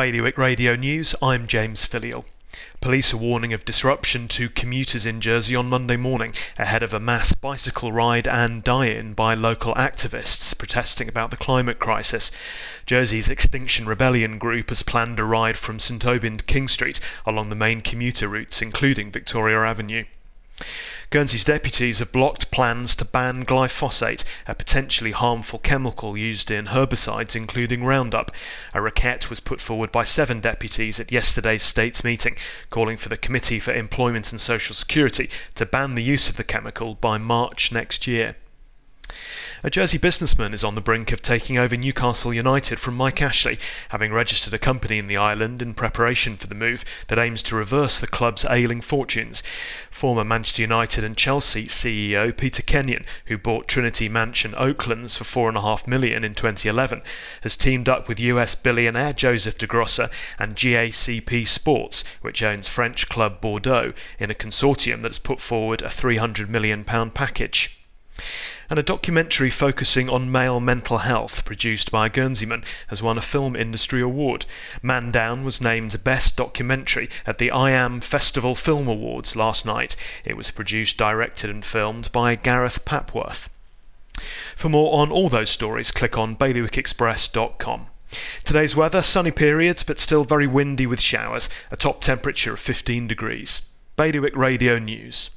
Bailiwick Radio News, I'm James Filleul. Police are warning of disruption to commuters in Jersey on Monday morning ahead of a mass bicycle ride and die in by local activists protesting about the climate crisis. Jersey's Extinction Rebellion group has planned a ride from St Aubin to King Street along the main commuter routes, including Victoria Avenue. Guernsey's deputies have blocked plans to ban glyphosate, a potentially harmful chemical used in herbicides including Roundup. A requête was put forward by seven deputies at yesterday's States meeting, calling for the Committee for Employment and Social Security to ban the use of the chemical by March next year. A Jersey businessman is on the brink of taking over Newcastle United from Mike Ashley, having registered a company in the island in preparation for the move that aims to reverse the club's ailing fortunes. Former Manchester United and Chelsea CEO Peter Kenyon, who bought Trinity Mansion Oaklands for four and a half million in 2011, has teamed up with US billionaire Joseph DaGrosa and GACP Sports, which owns French club Bordeaux, in a consortium that has put forward a 300 million pound package and a documentary focusing on male mental health produced by Guernseyman has won a Film Industry Award. Man Down was named Best Documentary at the I Am Festival Film Awards last night. It was produced, directed and filmed by Gareth Papworth. For more on all those stories, click on bailiwickexpress.com. Today's weather sunny periods, but still very windy with showers, a top temperature of 15 degrees. Bailiwick Radio News.